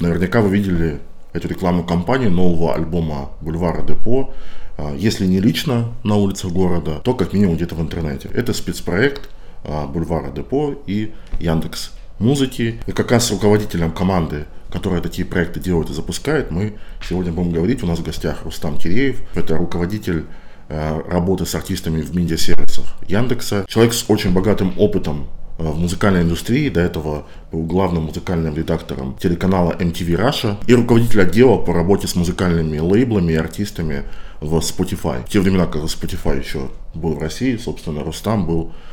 Наверняка вы видели эту рекламную кампанию нового альбома Бульвара Депо, а, если не лично на улицах города, то как минимум где-то в интернете. Это спецпроект а, Бульвара Депо и Яндекс Музыки. И как раз с руководителем команды, которая такие проекты делает и запускает, мы сегодня будем говорить. У нас в гостях Рустам Киреев. Это руководитель а, работы с артистами в медиасервисах Яндекса. Человек с очень богатым опытом в музыкальной индустрии. До этого был главным музыкальным редактором телеканала MTV Russia и руководитель отдела по работе с музыкальными лейблами и артистами в Spotify. В те времена, когда Spotify еще был в России, собственно, Рустам был э,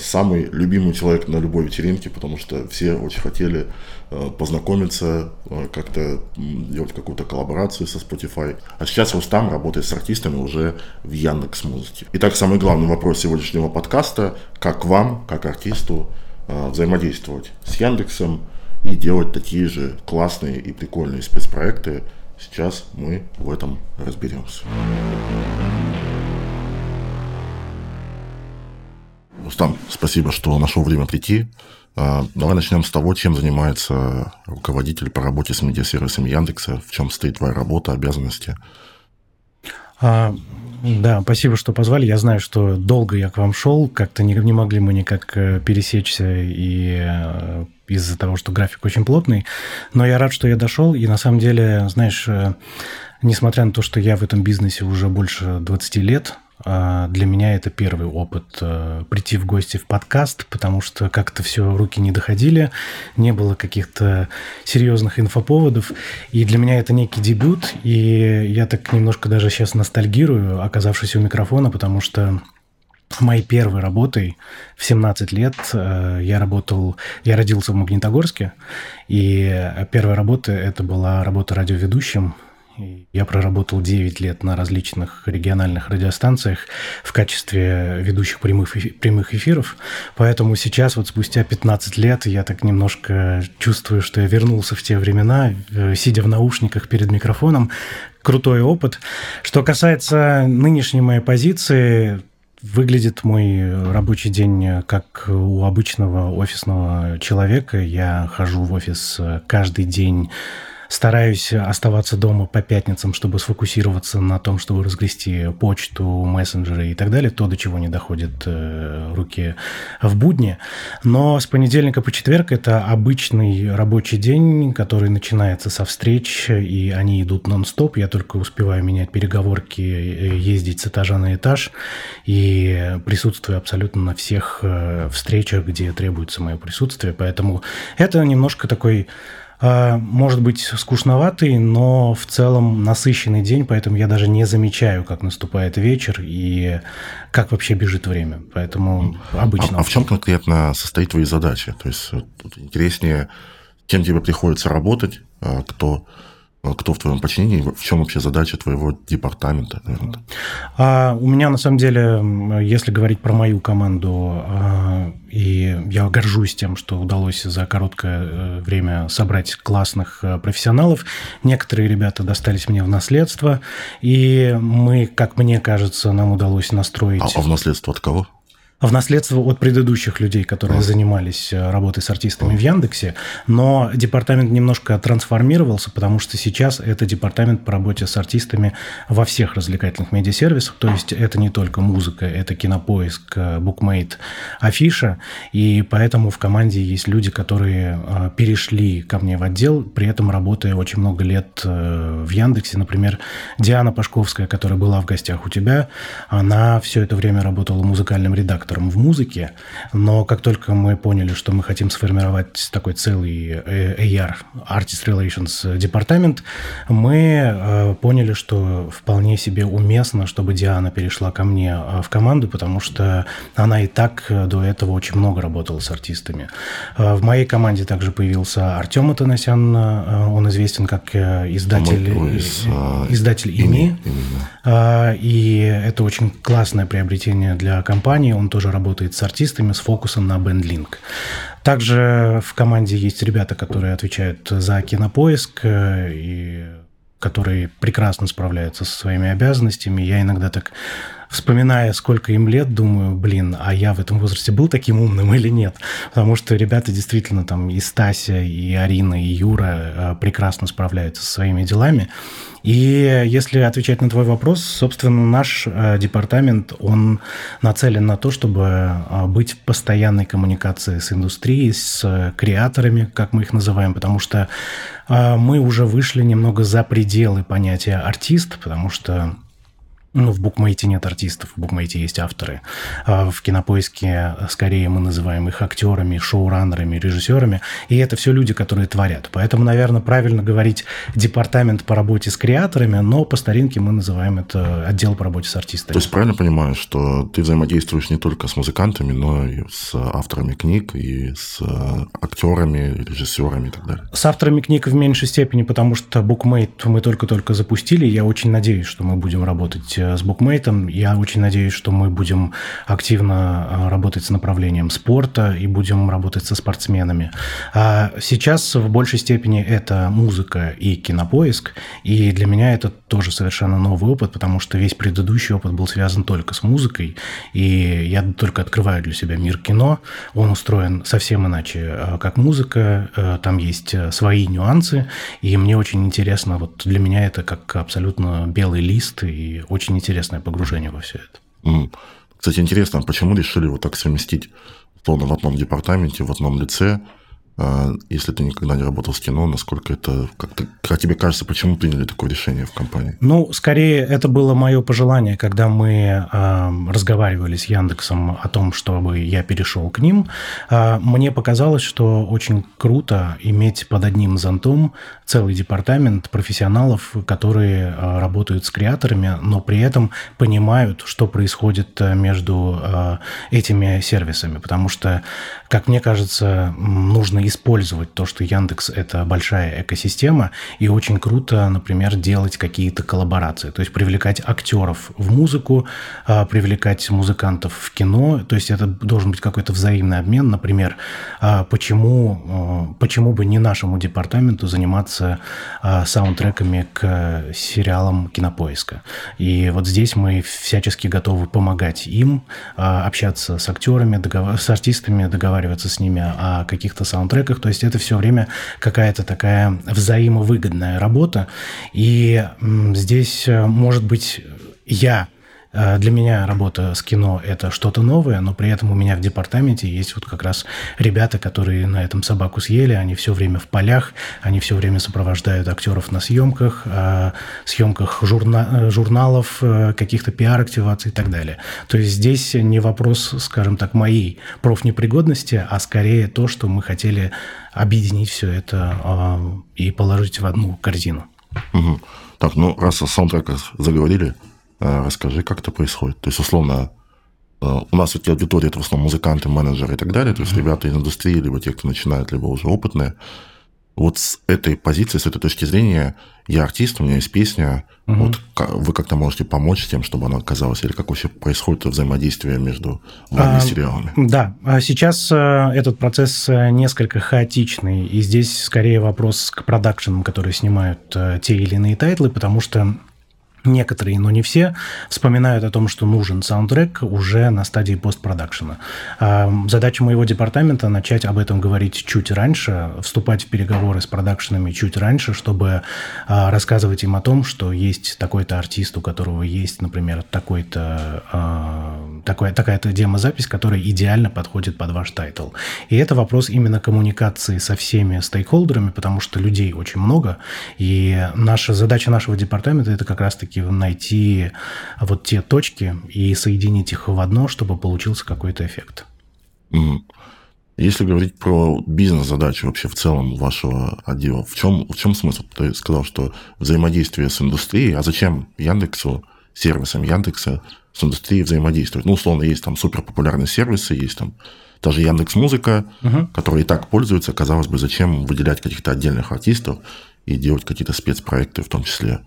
самый любимый человек на любой вечеринке, потому что все очень хотели э, познакомиться, э, как-то делать какую-то коллаборацию со Spotify. А сейчас Рустам работает с артистами уже в Яндекс Музыке. Итак, самый главный вопрос сегодняшнего подкаста, как вам, как артисту, взаимодействовать с Яндексом и делать такие же классные и прикольные спецпроекты, Сейчас мы в этом разберемся. Рустам, спасибо, что нашел время прийти. А, давай начнем с того, чем занимается руководитель по работе с медиасервисами Яндекса, в чем стоит твоя работа, обязанности. А, да, спасибо, что позвали. Я знаю, что долго я к вам шел, как-то не, не могли мы никак э, пересечься и э, из-за того, что график очень плотный. Но я рад, что я дошел. И на самом деле, знаешь, э, несмотря на то, что я в этом бизнесе уже больше 20 лет, для меня это первый опыт э, прийти в гости в подкаст, потому что как-то все руки не доходили, не было каких-то серьезных инфоповодов. И для меня это некий дебют, и я так немножко даже сейчас ностальгирую, оказавшись у микрофона, потому что моей первой работой в 17 лет э, я работал, я родился в Магнитогорске, и первая работа это была работа радиоведущим я проработал 9 лет на различных региональных радиостанциях в качестве ведущих прямых, прямых эфиров, поэтому сейчас, вот спустя 15 лет, я так немножко чувствую, что я вернулся в те времена, э, сидя в наушниках перед микрофоном. Крутой опыт. Что касается нынешней моей позиции, Выглядит мой рабочий день как у обычного офисного человека. Я хожу в офис каждый день стараюсь оставаться дома по пятницам, чтобы сфокусироваться на том, чтобы разгрести почту, мессенджеры и так далее, то, до чего не доходят э, руки в будни. Но с понедельника по четверг это обычный рабочий день, который начинается со встреч, и они идут нон-стоп. Я только успеваю менять переговорки, э, ездить с этажа на этаж и присутствую абсолютно на всех э, встречах, где требуется мое присутствие. Поэтому это немножко такой может быть скучноватый, но в целом насыщенный день, поэтому я даже не замечаю, как наступает вечер и как вообще бежит время. Поэтому обычно. А, а в чем конкретно состоит твои задачи? То есть тут интереснее, кем тебе приходится работать, а, кто а кто в твоем подчинении, в чем вообще задача твоего департамента? Наверное? А, у меня, на самом деле, если говорить про мою команду, а, и я горжусь тем, что удалось за короткое э, время собрать классных э, профессионалов. Некоторые ребята достались мне в наследство, и мы, как мне кажется, нам удалось настроить... А, а в наследство от кого? В наследство от предыдущих людей, которые занимались э, работой с артистами в Яндексе, но департамент немножко трансформировался, потому что сейчас это департамент по работе с артистами во всех развлекательных медиасервисах, то есть это не только музыка, это кинопоиск, букмейт, афиша, и поэтому в команде есть люди, которые э, перешли ко мне в отдел, при этом работая очень много лет э, в Яндексе, например, Диана Пашковская, которая была в гостях у тебя, она все это время работала музыкальным редактором редактором в музыке, но как только мы поняли, что мы хотим сформировать такой целый э, AR, Artist Relations департамент, мы э, поняли, что вполне себе уместно, чтобы Диана перешла ко мне э, в команду, потому что она и так до этого очень много работала с артистами. В моей команде также появился Артем Атанасян, он известен как издатель, издатель ИМИ, и это очень классное приобретение для компании, он тоже тоже работает с артистами с фокусом на бендлинг. Также в команде есть ребята, которые отвечают за кинопоиск э, и которые прекрасно справляются со своими обязанностями. Я иногда так вспоминая, сколько им лет, думаю, блин, а я в этом возрасте был таким умным или нет? Потому что ребята действительно там и Стася, и Арина, и Юра э, прекрасно справляются со своими делами. И если отвечать на твой вопрос, собственно, наш э, департамент, он нацелен на то, чтобы э, быть в постоянной коммуникации с индустрией, с креаторами, как мы их называем, потому что мы уже вышли немного за пределы понятия артист, потому что ну, в букмейте нет артистов, в букмейте есть авторы. А в кинопоиске скорее мы называем их актерами, шоураннерами, режиссерами. И это все люди, которые творят. Поэтому, наверное, правильно говорить департамент по работе с креаторами, но по старинке мы называем это отдел по работе с артистами. То есть правильно понимаю, что ты взаимодействуешь не только с музыкантами, но и с авторами книг, и с актерами, режиссерами и так далее? С авторами книг в меньшей степени, потому что букмейт мы только-только запустили. Я очень надеюсь, что мы будем работать Э, с букмейтом. Я очень надеюсь, что мы будем активно э, работать с направлением спорта и будем работать со спортсменами. А сейчас в большей степени это музыка и кинопоиск, и для меня это тоже совершенно новый опыт, потому что весь предыдущий опыт был связан только с музыкой, и я только открываю для себя мир кино. Он устроен совсем иначе, э, как музыка, там есть свои нюансы, и мне очень интересно, вот для меня это как абсолютно белый лист, и очень очень интересное погружение во все это. Кстати, интересно, почему решили вот так совместить условно в одном департаменте, в одном лице а, если ты никогда не работал с кино, насколько это, как, ты, как тебе кажется, почему приняли такое решение в компании? Ну, скорее, это было мое пожелание, когда мы э, разговаривали с Яндексом о том, чтобы я перешел к ним. Э, мне показалось, что очень круто иметь под одним зонтом целый департамент профессионалов, которые э, работают с креаторами, но при этом понимают, что происходит между э, этими сервисами, потому что, как мне кажется, нужно использовать то, что Яндекс – это большая экосистема, и очень круто, например, делать какие-то коллаборации, то есть привлекать актеров в музыку, а, привлекать музыкантов в кино, то есть это должен быть какой-то взаимный обмен, например, а, почему, а, почему бы не нашему департаменту заниматься саундтреками к сериалам Кинопоиска. И вот здесь мы всячески готовы помогать им, общаться с актерами, договор... с артистами, договариваться с ними о каких-то саундтреках, треках, то есть это все время какая-то такая взаимовыгодная работа. И здесь, э, может быть, я для меня работа с кино – это что-то новое, но при этом у меня в департаменте есть вот как раз ребята, которые на этом собаку съели, они все время в полях, они все время сопровождают актеров на съемках, э, съемках журна журналов, каких-то пиар-активаций и так далее. То есть здесь не вопрос, скажем так, моей профнепригодности, а скорее то, что мы хотели объединить все это э, и положить в одну корзину. Угу. Так, ну раз о саундтреках заговорили, э, расскажи, как это происходит. То есть, условно, э, у нас эти аудитории это в основном музыканты, менеджеры и так далее, то есть ребята из индустрии, либо те, кто начинает, либо уже опытные. Вот с этой позиции, с этой точки зрения, я артист, у меня есть песня, угу. вот вы как-то можете помочь тем, чтобы она оказалась, или как вообще происходит взаимодействие между вами а, и сериалами? Да, а сейчас э, этот процесс э, несколько хаотичный, и здесь скорее вопрос к продакшенам, которые снимают э, те или иные тайтлы, потому что Некоторые, но не все, вспоминают о том, что нужен саундтрек уже на стадии постпродакшена. А, задача моего департамента – начать об этом говорить чуть раньше, вступать в переговоры с продакшенами чуть раньше, чтобы а, рассказывать им о том, что есть такой-то артист, у которого есть, например, такой-то, а, такой, такая-то демозапись, которая идеально подходит под ваш title. И это вопрос именно коммуникации со всеми стейкхолдерами, потому что людей очень много, и наша задача нашего департамента – это как раз-таки все-таки найти вот те точки и соединить их в одно, чтобы получился какой-то эффект. Если говорить про бизнес-задачи вообще в целом вашего отдела, в чем, в чем смысл? Ты сказал, что взаимодействие с индустрией, а зачем Яндексу, сервисам Яндекса с индустрией взаимодействовать? Ну, условно, есть там суперпопулярные сервисы, есть там даже Яндекс Музыка, угу. которые и так пользуются. Казалось бы, зачем выделять каких-то отдельных артистов и делать какие-то спецпроекты в том числе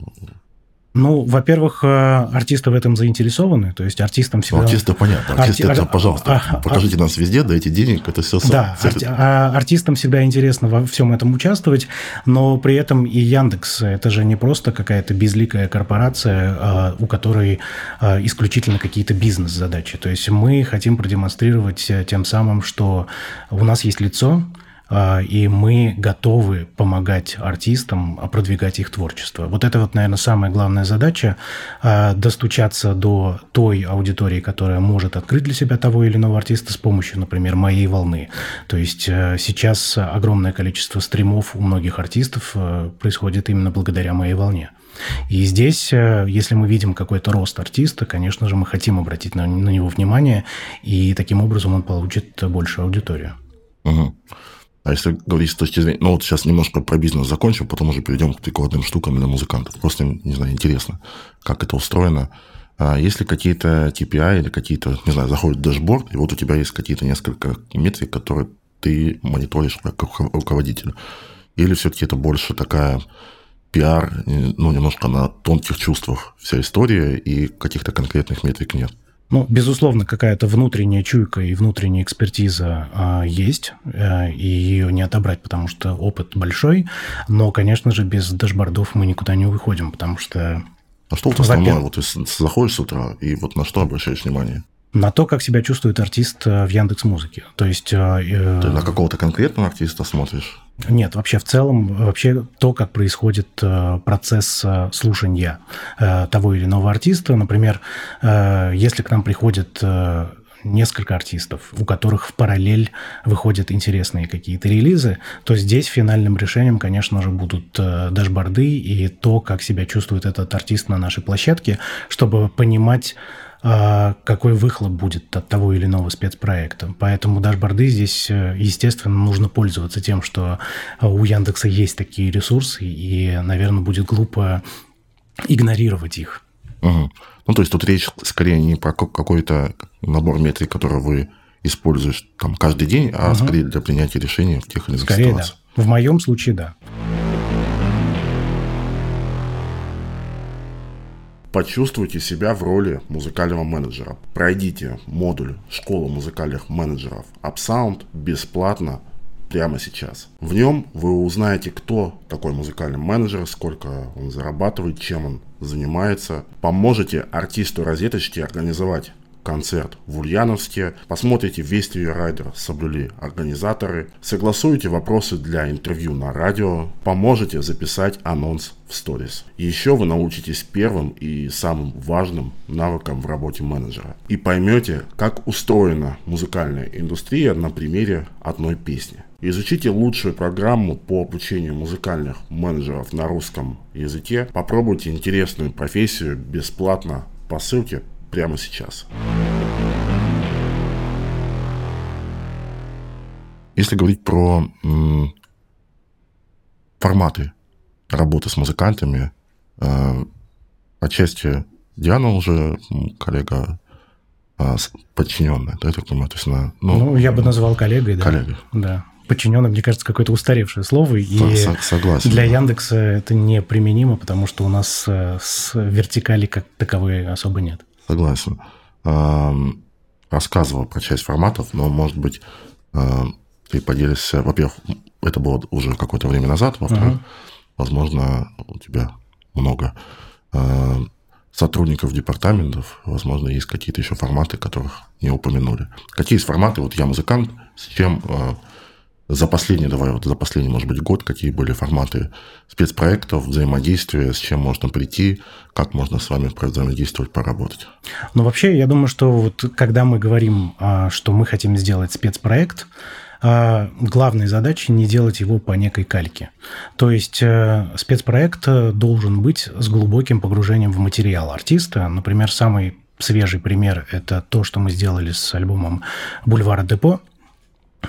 Ну, во-первых, э, артисты в этом заинтересованы, то есть артистам всегда... Ну, артисты понятно, артисты, Арти... это, пожалуйста, а, а, покажите а... нас везде, дайте денег, это все... Да, арти... а артистам всегда интересно во всем этом участвовать, но при этом и Яндекс, это же не просто какая-то безликая корпорация, а, у которой исключительно какие-то бизнес-задачи, то есть мы хотим продемонстрировать э, тем самым, что у нас есть лицо, а, и мы готовы помогать артистам продвигать их творчество. Вот это вот, наверное, самая главная задача а, – достучаться до той аудитории, которая может открыть для себя того или иного артиста с помощью, например, моей волны. То есть сейчас огромное количество стримов у многих артистов происходит именно благодаря моей волне. И здесь, если мы видим какой-то рост артиста, конечно же, мы хотим обратить на, на него внимание, и таким образом он получит большую аудиторию. Угу. А если говорить с точки зрения... Ну, вот сейчас немножко про бизнес закончим, потом уже перейдем к прикладным штукам для музыкантов. Просто, не знаю, интересно, как это устроено. А если какие-то KPI или какие-то, не знаю, заходит дашборд, и вот у тебя есть какие-то несколько метрик, которые ты мониторишь как руководитель. Или все-таки это больше такая пиар, ну, немножко на тонких чувствах вся история, и каких-то конкретных метрик нет? Ну, безусловно, какая-то внутренняя чуйка и внутренняя экспертиза а, есть, а, и ее не отобрать, потому что опыт большой, но, конечно же, без дашбордов мы никуда не выходим, потому что... А что вот основное? Вот ты заходишь с утра, и вот на что обращаешь внимание? на то, как себя чувствует артист э, в Яндекс Музыке. То есть... Э, э, Ты на какого-то конкретного артиста смотришь? Нет, вообще в целом, вообще то, как происходит процесс слушания того или иного артиста. Например, если к нам приходит несколько артистов, у которых в параллель выходят интересные какие-то релизы, то здесь финальным решением, конечно же, будут дашборды и то, как себя чувствует этот артист на нашей площадке, чтобы понимать, какой выхлоп будет от того или иного спецпроекта. Поэтому дашборды здесь, э, естественно, нужно пользоваться тем, что у Яндекса есть такие ресурсы, и, наверное, будет глупо игнорировать их. Угу. Ну, то есть тут речь скорее не про какой-то набор метрик, который вы используешь там каждый день, а угу. скорее для принятия решений в тех или иных скорее, ситуациях. Да. В моем случае, да. Почувствуйте себя в роли музыкального менеджера. Пройдите модуль «Школа музыкальных менеджеров UpSound» бесплатно прямо сейчас. В нем вы узнаете, кто такой музыкальный менеджер, сколько он зарабатывает, чем он занимается. Поможете артисту розеточки организовать концерт в Ульяновске, посмотрите весь TV-райдер соблюли организаторы, согласуете вопросы для интервью на радио, поможете записать анонс в сторис. Еще вы научитесь первым и самым важным навыкам в работе менеджера. И поймете, как устроена музыкальная индустрия на примере одной песни. Изучите лучшую программу по обучению музыкальных менеджеров на русском языке. Попробуйте интересную профессию бесплатно по ссылке прямо сейчас. Если говорить про м, форматы работы с музыкантами, э, отчасти Диана уже коллега э, подчиненная, да, я так понимаю, то есть она... Ну, ну я бы назвал коллегой, да. Коллегой. Да. Подчиненным, мне кажется, какое-то устаревшее слово. И Согласен. Для Яндекса это неприменимо, потому что у нас э, с вертикали как таковой особо нет. Согласен рассказывал про часть форматов, но, может быть, ты поделишься... Во-первых, это было уже какое-то время назад, во-вторых, uh-huh. возможно, у тебя много сотрудников департаментов, возможно, есть какие-то еще форматы, которых не упомянули. Какие есть форматы? Вот я музыкант, с чем за последний, давай вот за последний, может быть, год, какие были форматы спецпроектов, взаимодействия, с чем можно прийти, как можно с вами взаимодействовать, поработать? Ну, вообще, я думаю, что вот когда мы говорим, а, что мы хотим сделать спецпроект, а, главной задачей не делать его по некой кальке. То есть э, спецпроект должен быть с глубоким погружением в материал артиста. Например, самый свежий пример – это то, что мы сделали с альбомом «Бульвара Депо»,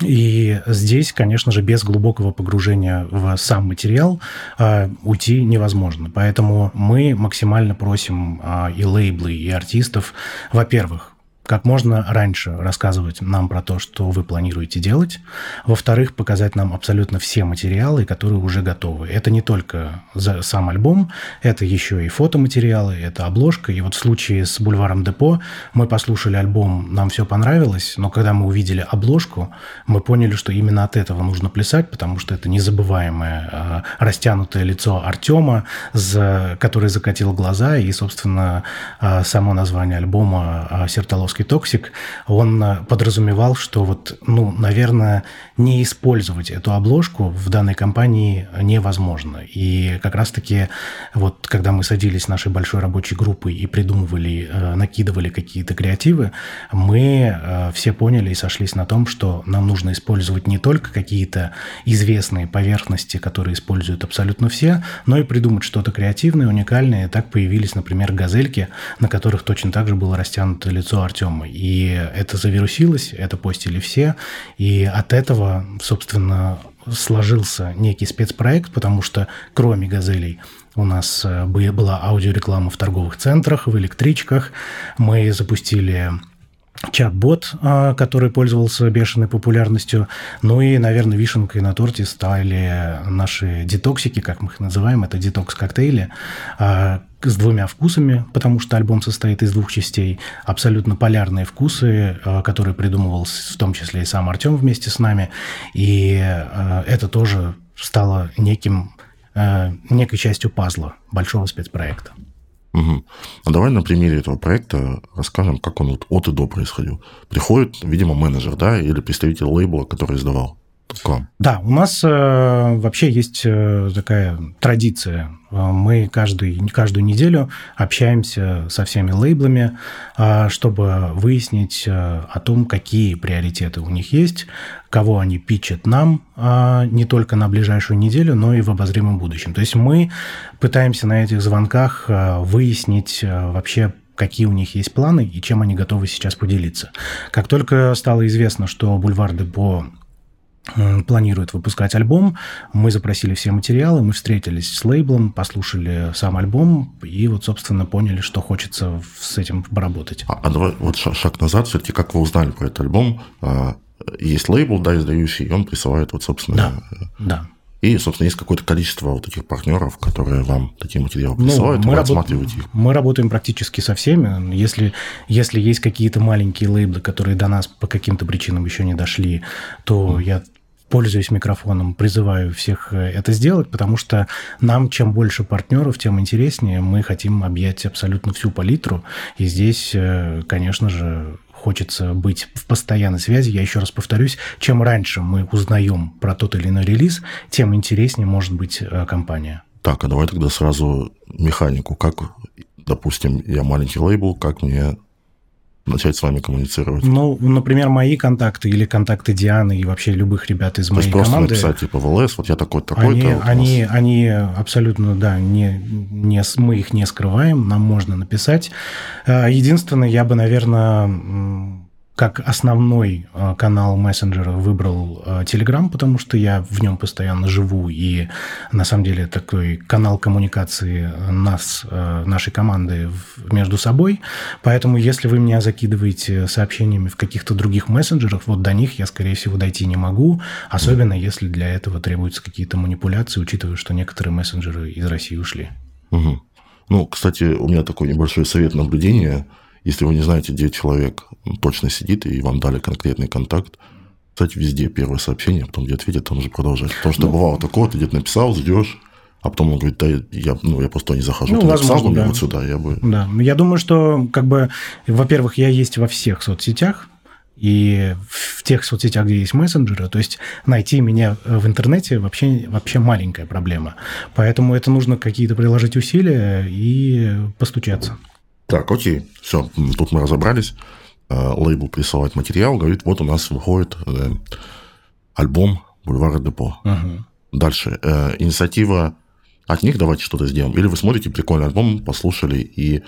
и здесь, конечно же, без глубокого погружения в сам материал э, уйти невозможно. Поэтому мы максимально просим э, и лейблы, и артистов, во-первых, как можно раньше рассказывать нам про то, что вы планируете делать. Во-вторых, показать нам абсолютно все материалы, которые уже готовы. Это не только сам альбом, это еще и фотоматериалы, это обложка. И вот в случае с «Бульваром Депо» мы послушали альбом, нам все понравилось, но когда мы увидели обложку, мы поняли, что именно от этого нужно плясать, потому что это незабываемое э, растянутое лицо Артема, который закатил глаза, и, собственно, э, само название альбома э, «Сертоловский Московский токсик, он э, подразумевал, что вот, ну, наверное, не использовать эту обложку в данной компании невозможно. И как раз-таки вот когда мы садились нашей большой рабочей группой и придумывали, э, накидывали какие-то креативы, мы э, все поняли и сошлись на том, что нам нужно использовать не только какие-то известные поверхности, которые используют абсолютно все, но и придумать что-то креативное, уникальное. И так появились, например, газельки, на которых точно так же было растянуто лицо Артема Артема. И это завирусилось, это постили все. И от этого, собственно, сложился некий спецпроект, потому что кроме «Газелей» у нас э, была аудиореклама в торговых центрах, в электричках. Мы запустили чат-бот, а, который пользовался бешеной популярностью. Ну и, наверное, вишенкой на торте стали наши детоксики, как мы их называем, это детокс-коктейли, а, с двумя вкусами, потому что альбом состоит из двух частей. Абсолютно полярные вкусы, а, которые придумывал в том числе и сам Артем вместе с нами. И это тоже стало неким, некой частью пазла большого спецпроекта. Угу. А давай на примере этого проекта расскажем, как он вот от и до происходил. Приходит, видимо, менеджер, да, или представитель лейбла, который издавал Да, у нас э, вообще есть э, такая традиция. Э, мы каждый, каждую неделю общаемся со всеми лейблами, э, чтобы выяснить э, о том, какие приоритеты у них есть, кого они питчат нам э, не только на ближайшую неделю, но и в обозримом будущем. То есть мы пытаемся на этих звонках э, выяснить э, вообще какие у них есть планы и чем они готовы сейчас поделиться. Как только стало известно, что Бульвар Депо планирует выпускать альбом. Мы запросили все материалы, мы встретились с лейблом, послушали сам альбом и вот, собственно, поняли, что хочется с этим поработать. А, а давай вот шаг назад, все-таки как вы узнали про этот альбом? А, есть лейбл, да, издающий, и он присылает вот, собственно... Да, да. И, собственно, есть какое-то количество вот таких партнеров, которые вам такие материалы ну, присылают, ну, мы вы отсматриваете их. Мы работаем практически со всеми. Если, если есть какие-то маленькие лейблы, которые до нас по каким-то причинам еще не дошли, то mm. я пользуясь микрофоном, призываю всех э, это сделать, потому что нам чем больше партнеров, тем интереснее. Мы хотим объять абсолютно всю палитру. И здесь, э, конечно же, хочется быть в постоянной связи. Я еще раз повторюсь, чем раньше мы узнаем про тот или иной релиз, тем интереснее может быть э, компания. Так, а давай тогда сразу механику. Как, допустим, я маленький лейбл, как мне начать с вами коммуницировать? Ну, например, мои контакты или контакты Дианы и вообще любых ребят из То моей есть команды. просто написать типа в ЛС, вот я такой такой Они, вот они, они абсолютно, да, не, не, мы их не скрываем, нам можно написать. Э, единственное, я бы, наверное, как основной э, канал мессенджера выбрал э, Telegram, потому что я в нем постоянно живу, и на самом деле такой канал коммуникации нас, э, нашей команды между собой. Поэтому если вы меня закидываете сообщениями в каких-то других мессенджерах, вот до них я, скорее всего, дойти не могу, особенно если для этого требуются какие-то манипуляции, учитывая, что некоторые мессенджеры из России ушли. Угу. Ну, кстати, у меня такой небольшой совет наблюдения – если вы не знаете, где человек точно сидит, и вам дали конкретный контакт, кстати, везде первое сообщение, а потом где ответит, там же продолжать. Потому что ну, бывало такое, ты где-то написал, ждешь, а потом он говорит, да, я, ну, я просто не захожу. Ну, ты возможно, написал да. вот сюда, я бы... Да, я думаю, что, как бы, во-первых, я есть во всех соцсетях, и в тех соцсетях, где есть мессенджеры, то есть найти меня в интернете вообще, вообще маленькая проблема. Поэтому это нужно какие-то приложить усилия и постучаться. Так, окей, все, тут мы разобрались. Э, лейбл присылает материал, говорит, вот у нас выходит э, альбом Бульвара Депо. Угу. Дальше. Э, инициатива от них давайте что-то сделаем. Или вы смотрите прикольный альбом, послушали, и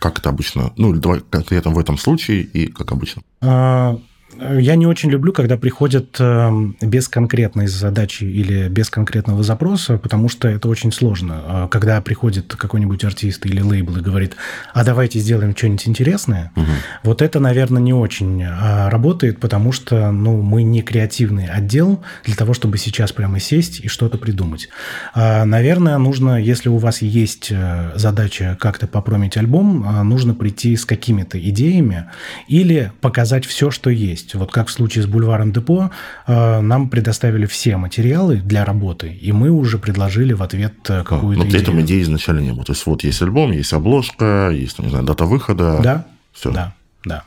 как это обычно, ну, или давай конкретно в этом случае, и как обычно. А, я не очень люблю, когда приходят эм, без конкретной задачи или без конкретного запроса, потому что это очень сложно. А когда приходит какой-нибудь артист или лейбл и говорит, а давайте сделаем что-нибудь интересное, угу. вот это, наверное, не очень а, работает, потому что ну, мы не креативный отдел для того, чтобы сейчас прямо сесть и что-то придумать. А, наверное, нужно, если у вас есть э, задача как-то попромить альбом, нужно прийти с какими-то идеями или показать все, что есть есть. Вот как в случае с бульваром Депо, э, нам предоставили все материалы для работы, и мы уже предложили в ответ э, какую-то а, при этом идеи изначально не было. То есть вот есть альбом, есть обложка, есть, не знаю, дата выхода. Да, все. Да, да.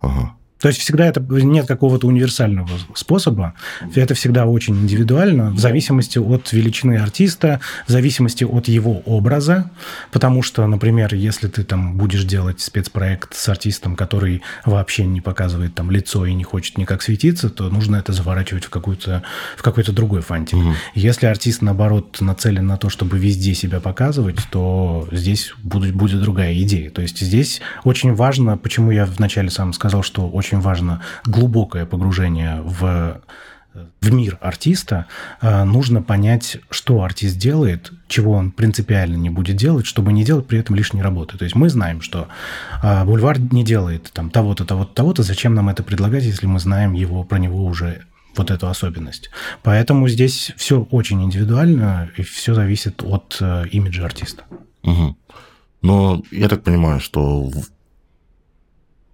Ага. То есть всегда это нет какого-то универсального способа. Это всегда очень индивидуально, в зависимости от величины артиста, в зависимости от его образа. Потому что, например, если ты там будешь делать спецпроект с артистом, который вообще не показывает там лицо и не хочет никак светиться, то нужно это заворачивать в, какую-то, в какой-то другой фантик. Угу. Если артист, наоборот, нацелен на то, чтобы везде себя показывать, то здесь будет, будет другая идея. То есть здесь очень важно, почему я вначале сам сказал, что очень очень важно глубокое погружение в в мир артиста, э, нужно понять, что артист делает, чего он принципиально не будет делать, чтобы не делать при этом лишней работы. То есть мы знаем, что э, бульвар не делает там того-то, того-то, того-то, зачем нам это предлагать, если мы знаем его, про него уже вот эту особенность. Поэтому здесь все очень индивидуально, и все зависит от э, имиджа артиста. Угу. Но я так понимаю, что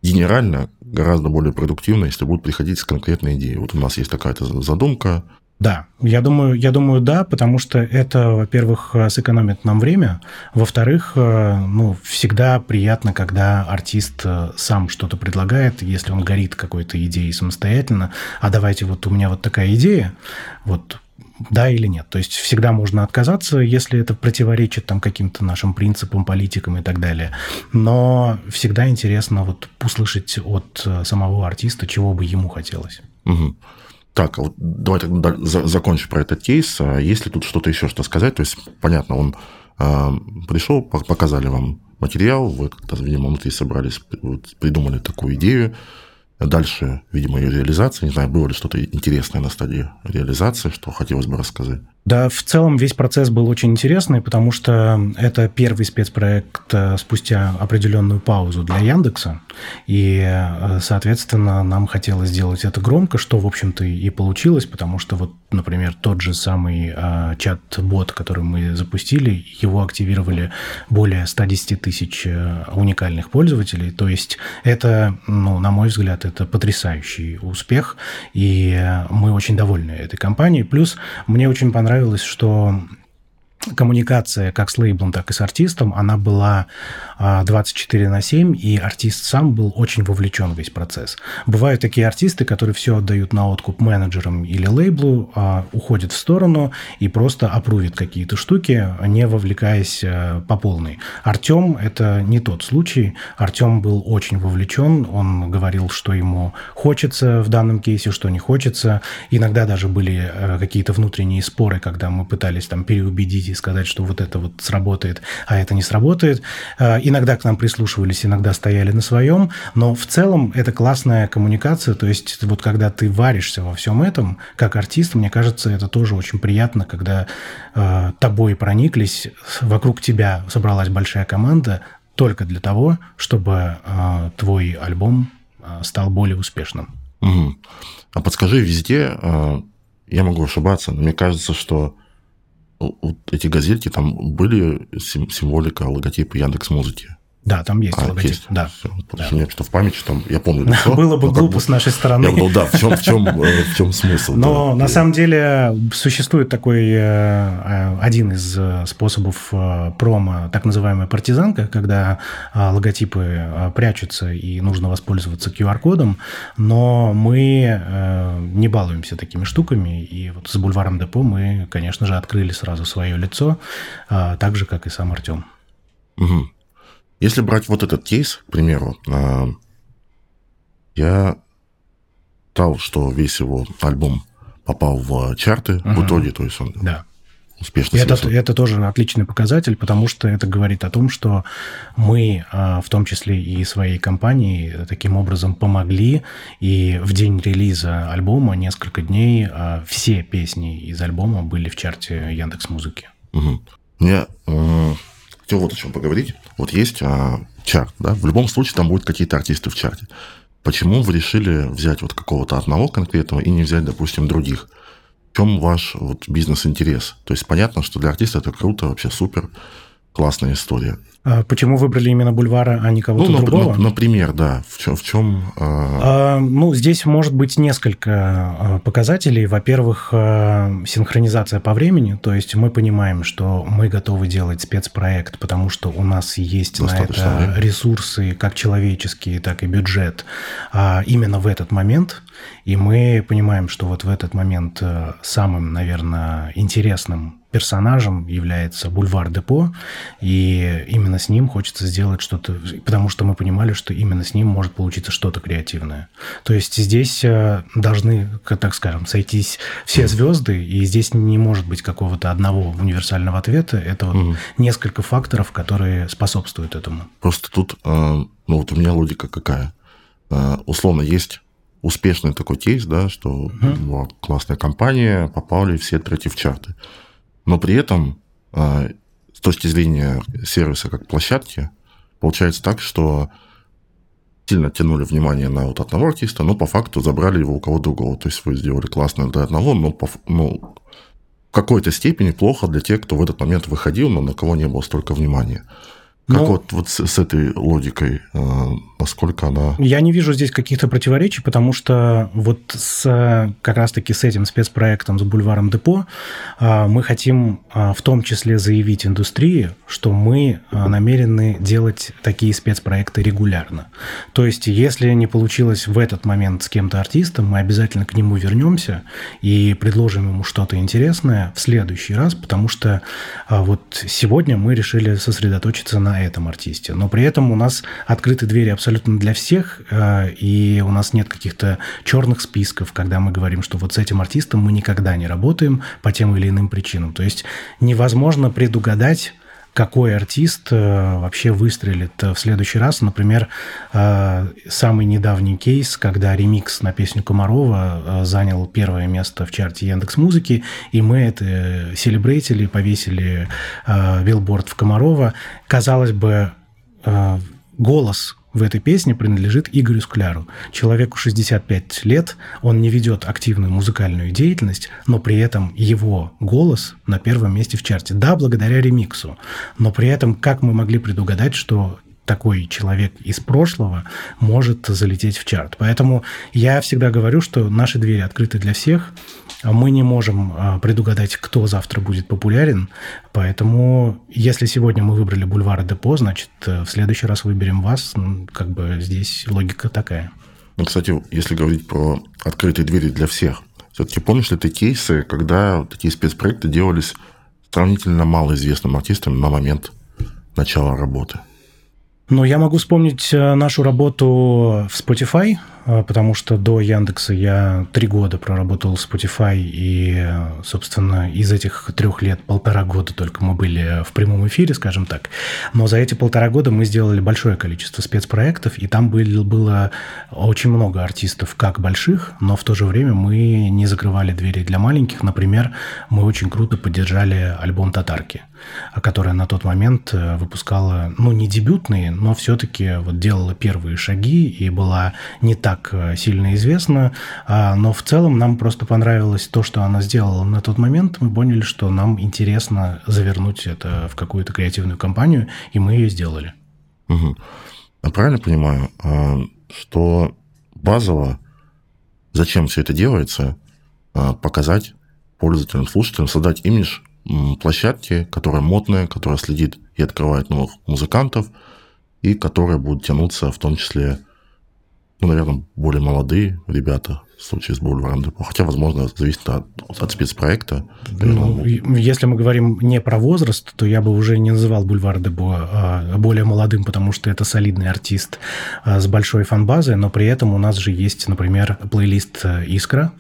генерально гораздо более продуктивно, если будут приходить с конкретной идеей. Вот у нас есть такая-то задумка. Да, я думаю, я думаю, да, потому что это, во-первых, сэкономит нам время, во-вторых, э, ну, всегда приятно, когда артист э, сам что-то предлагает, если он горит какой-то идеей самостоятельно, а давайте вот у меня вот такая идея, вот да или нет. То есть всегда можно отказаться, если это противоречит там каким-то нашим принципам, политикам и так далее. Но всегда интересно вот услышать от э, самого артиста, чего бы ему хотелось. Угу. Так, а вот давай закончим про этот кейс. А есть ли тут что-то еще что сказать? То есть, понятно, он э, пришел, показали вам материал, вы видимо, внутри собрались, придумали такую идею, Дальше, видимо, ее реализация. Не знаю, было ли что-то интересное на стадии реализации, что хотелось бы рассказать. Да, в целом весь процесс был очень интересный, потому что это первый спецпроект э, спустя определенную паузу для Яндекса. И, э, соответственно, нам хотелось сделать это громко, что, в общем-то, и получилось, потому что вот, например, тот же самый э, чат-бот, который мы запустили, его активировали более 110 тысяч уникальных пользователей. То есть это, ну, на мой взгляд, это потрясающий успех, и мы очень довольны этой компанией. Плюс мне очень понравилось понравилось, что коммуникация как с лейблом, так и с артистом, она была 24 а, на 7, и артист сам был очень вовлечен в весь процесс. Бывают такие артисты, которые все отдают на откуп менеджерам или лейблу, а, уходят в сторону и просто опрувят какие-то штуки, не вовлекаясь а, по полной. Артем – это не тот случай. Артем был очень вовлечен, он говорил, что ему хочется в данном кейсе, что не хочется. Иногда даже были какие-то внутренние споры, когда мы пытались там переубедить сказать, что вот это вот сработает, а это не сработает иногда к нам прислушивались, иногда стояли на своем, но в целом это классная коммуникация, то есть вот когда ты варишься во всем этом, как артист, мне кажется, это тоже очень приятно, когда э, тобой прониклись, вокруг тебя собралась большая команда только для того, чтобы э, твой альбом э, стал более успешным. Угу. А подскажи, везде, э, я могу ошибаться, но мне кажется, что вот эти газетки, там были символика, логотипы Яндекс Музыки. Да, там есть а, логотип. Есть. Да. Все. Да. что что в памяти, там, я помню лицо. Было бы глупо бы, с нашей стороны. Я думал, да, в чем, в чем, э, в чем смысл? Но да. на самом деле существует такой э, э, один из способов промо, так называемая партизанка, когда логотипы прячутся и нужно воспользоваться QR-кодом, но мы не балуемся такими штуками, и вот с бульваром Депо мы, конечно же, открыли сразу свое лицо, так же, как и сам Артем. Угу. Если брать вот этот кейс, к примеру, а, я читал, что весь его альбом попал в чарты угу. в итоге, то есть он да. успешность. Это, это тоже отличный показатель, потому что это говорит о том, что мы, а, в том числе и своей компании, таким образом помогли, и в день релиза альбома несколько дней а, все песни из альбома были в чарте Яндекс Музыки. Угу. Мне э, хотел вот о чем поговорить. Вот есть э, чарт, да, в любом случае там будут какие-то артисты в чарте. Почему вы решили взять вот какого-то одного конкретного и не взять, допустим, других? В чем ваш вот бизнес-интерес? То есть понятно, что для артиста это круто, вообще супер, классная история. А почему выбрали именно Бульвара, а не кого-то ну, другого? Например, да. В чем? В чем а... А, ну, здесь может быть несколько а, показателей. Во-первых, а, синхронизация по времени. То есть мы понимаем, что мы готовы делать спецпроект, потому что у нас есть Достаточно на это ресурсы, как человеческие, так и бюджет, именно в этот момент. И мы понимаем, что вот в этот момент э, самым, наверное, интересным персонажем является Бульвар Депо, и именно с ним хочется сделать что-то, потому что мы понимали, что именно с ним может получиться что-то креативное. То есть здесь э, должны, так скажем, сойтись все звезды, и здесь не может быть какого-то одного универсального ответа. Это вот угу. несколько факторов, которые способствуют этому. Просто тут, э, ну вот у меня логика какая. Условно есть успешный такой кейс, да, что угу. классная компания, попали все треки в чарты. Но при этом а, с точки зрения сервиса как площадки, получается так, что сильно тянули внимание на вот одного артиста, но по факту забрали его у кого другого. То есть вы сделали классно для одного, но по, ну, в какой-то степени плохо для тех, кто в этот момент выходил, но на кого не было столько внимания. Как Но... вот, вот с, с этой логикой, э, насколько она... Я не вижу здесь каких-то противоречий, потому что вот с, как раз-таки с этим спецпроектом, с бульваром Депо, э, мы хотим э, в том числе заявить индустрии, что мы намерены делать такие спецпроекты регулярно. То есть, если не получилось в этот момент с кем-то артистом, мы обязательно к нему вернемся и предложим ему что-то интересное в следующий раз, потому что вот сегодня мы решили сосредоточиться на этом артисте. Но при этом у нас открыты двери абсолютно для всех, э, и у нас нет каких-то черных списков, когда мы говорим, что вот с этим артистом мы никогда не работаем по тем или иным причинам. То есть невозможно предугадать, какой артист э, вообще выстрелит в следующий раз. Например, э, самый недавний кейс, когда ремикс на песню Комарова занял первое место в чарте Яндекс Музыки, и мы это селебрейтили, повесили билборд в Комарова. Казалось бы, голос в этой песне принадлежит Игорю Скляру. Человеку 65 лет, он не ведет активную музыкальную деятельность, но при этом его голос на первом месте в чарте. Да, благодаря ремиксу, но при этом как мы могли предугадать, что такой человек из прошлого может залететь в чарт. Поэтому я всегда говорю, что наши двери открыты для всех. Мы не можем а, предугадать, кто завтра будет популярен, поэтому если сегодня мы выбрали бульвар Депо, значит, э, в следующий раз выберем вас. Ну, как бы здесь логика такая. Ну, кстати, если говорить про открытые двери для всех, все-таки помнишь ли ты кейсы, когда такие спецпроекты делались сравнительно малоизвестным артистам на момент начала работы? Ну, я могу вспомнить э, нашу работу в Spotify, потому что до Яндекса я три года проработал в Spotify, и, собственно, из этих трех лет полтора года только мы были в прямом эфире, скажем так. Но за эти полтора года мы сделали большое количество спецпроектов, и там был, было очень много артистов, как больших, но в то же время мы не закрывали двери для маленьких. Например, мы очень круто поддержали альбом «Татарки», которая на тот момент э, выпускала, ну, не дебютные, но все-таки вот делала первые шаги и была не так э, сильно известна, но в целом нам просто понравилось то, что она сделала на тот момент. Мы поняли, что нам интересно завернуть это в какую-то креативную компанию, и мы ее сделали. Угу. Правильно понимаю, а, что базово, зачем все это делается, а, показать пользователям, слушателям, создать имидж площадки, которая модная, которая следит и открывает новых музыкантов – и которые будут тянуться в том числе, ну, наверное, более молодые ребята, в случае с бульваром депо. Хотя, возможно, зависит от, от спецпроекта. Ну, если мы говорим не про возраст, то я бы уже не называл бульвар депо а более молодым, потому что это солидный артист а, с большой фан-базой, но при этом у нас же есть, например, плейлист «Искра»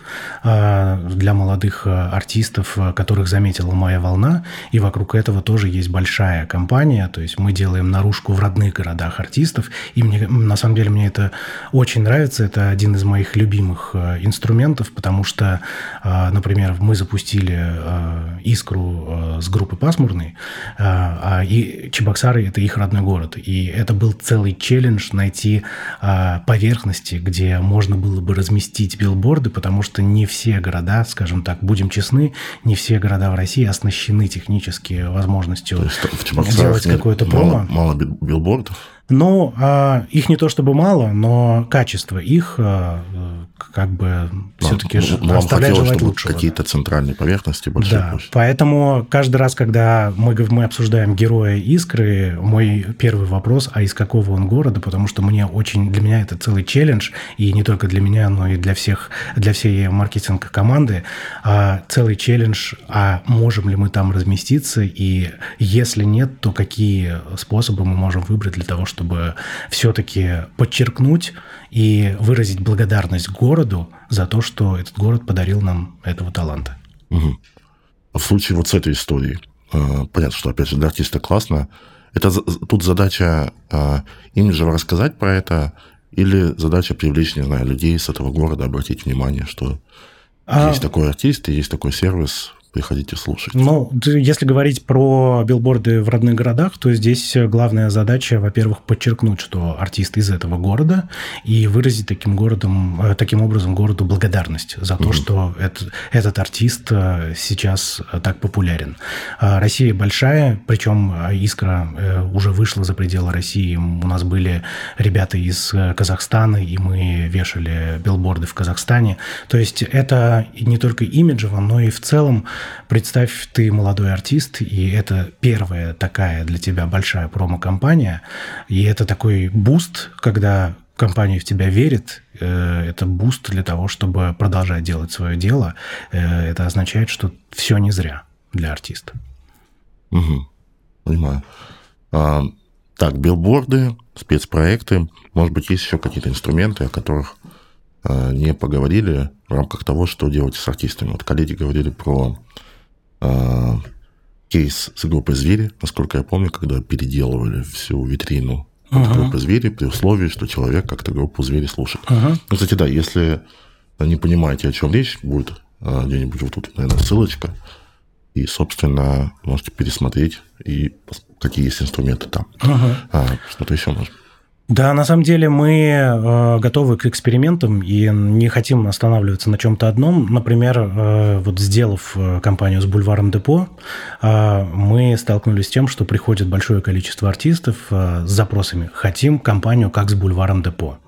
а, для молодых артистов, которых заметила «Моя волна», и вокруг этого тоже есть большая компания, то есть мы делаем наружку в родных городах артистов, и мне, на самом деле мне это очень нравится, это один из моих любимых Э, инструментов, потому что, э, например, мы запустили э, «Искру» с группы «Пасмурный», а и Чебоксары – это их родной город. И это был целый челлендж найти поверхности, где можно было бы разместить билборды, потому что не все города, скажем так, будем честны, не все города в России оснащены технически возможностью делать какое-то промо. Мало, мало билбордов? Ну, а, их не то чтобы мало, но качество их а, как бы все-таки ну, оставляет желать лучшего. какие-то центральные поверхности большие. Да, площади. поэтому каждый раз, когда мы, мы обсуждаем героя Искры, мой первый вопрос, а из какого он города, потому что мне очень, для меня это целый челлендж, и не только для меня, но и для всех, для всей маркетинг команды, а, целый челлендж, а можем ли мы там разместиться, и если нет, то какие способы мы можем выбрать для того, чтобы чтобы все-таки подчеркнуть и выразить благодарность городу за то, что этот город подарил нам этого таланта. Угу. В случае вот с этой историей, э, понятно, что, опять же, для артиста классно. Это тут задача э, имиджево рассказать про это или задача привлечь, не знаю, людей с этого города, обратить внимание, что а... есть такой артист и есть такой сервис, приходите слушать. Ну, если говорить про билборды в родных городах, то здесь главная задача, во-первых, подчеркнуть, что артист из этого города, и выразить таким, городом, э, таким образом городу благодарность за то, mm что это, этот артист э, сейчас так популярен. А Россия большая, причем «Искра» э, уже вышла за пределы России. У нас были ребята из Казахстана, и мы вешали билборды в Казахстане. То есть это не только имиджево, но и в целом Представь, ты молодой артист, и это первая такая для тебя большая промо-компания, и это такой буст, когда компания в тебя верит, э, это буст для того, чтобы продолжать делать свое дело. Э, это означает, что все не зря для артиста. Угу. Понимаю. А, так, билборды, спецпроекты. Может быть, есть еще какие-то инструменты, о которых а, не поговорили в рамках того, что делать с артистами. Вот коллеги говорили про э, кейс с группой «Звери», насколько я помню, когда переделывали всю витрину от группы «Звери» при условии, что человек как-то группу «Звери» слушает. Uh-huh. Ну, кстати, да, если не понимаете, о чем речь, будет э, где-нибудь вот тут, наверное, ссылочка. И, собственно, можете пересмотреть, и какие есть инструменты там. Uh-huh. А, что-то еще может да, на самом деле мы э, готовы к экспериментам и не хотим останавливаться на чем-то одном. Например, э, вот сделав э, компанию с бульваром Депо, мы столкнулись с тем, что приходит большое количество артистов с запросами «хотим компанию как с бульваром Депо».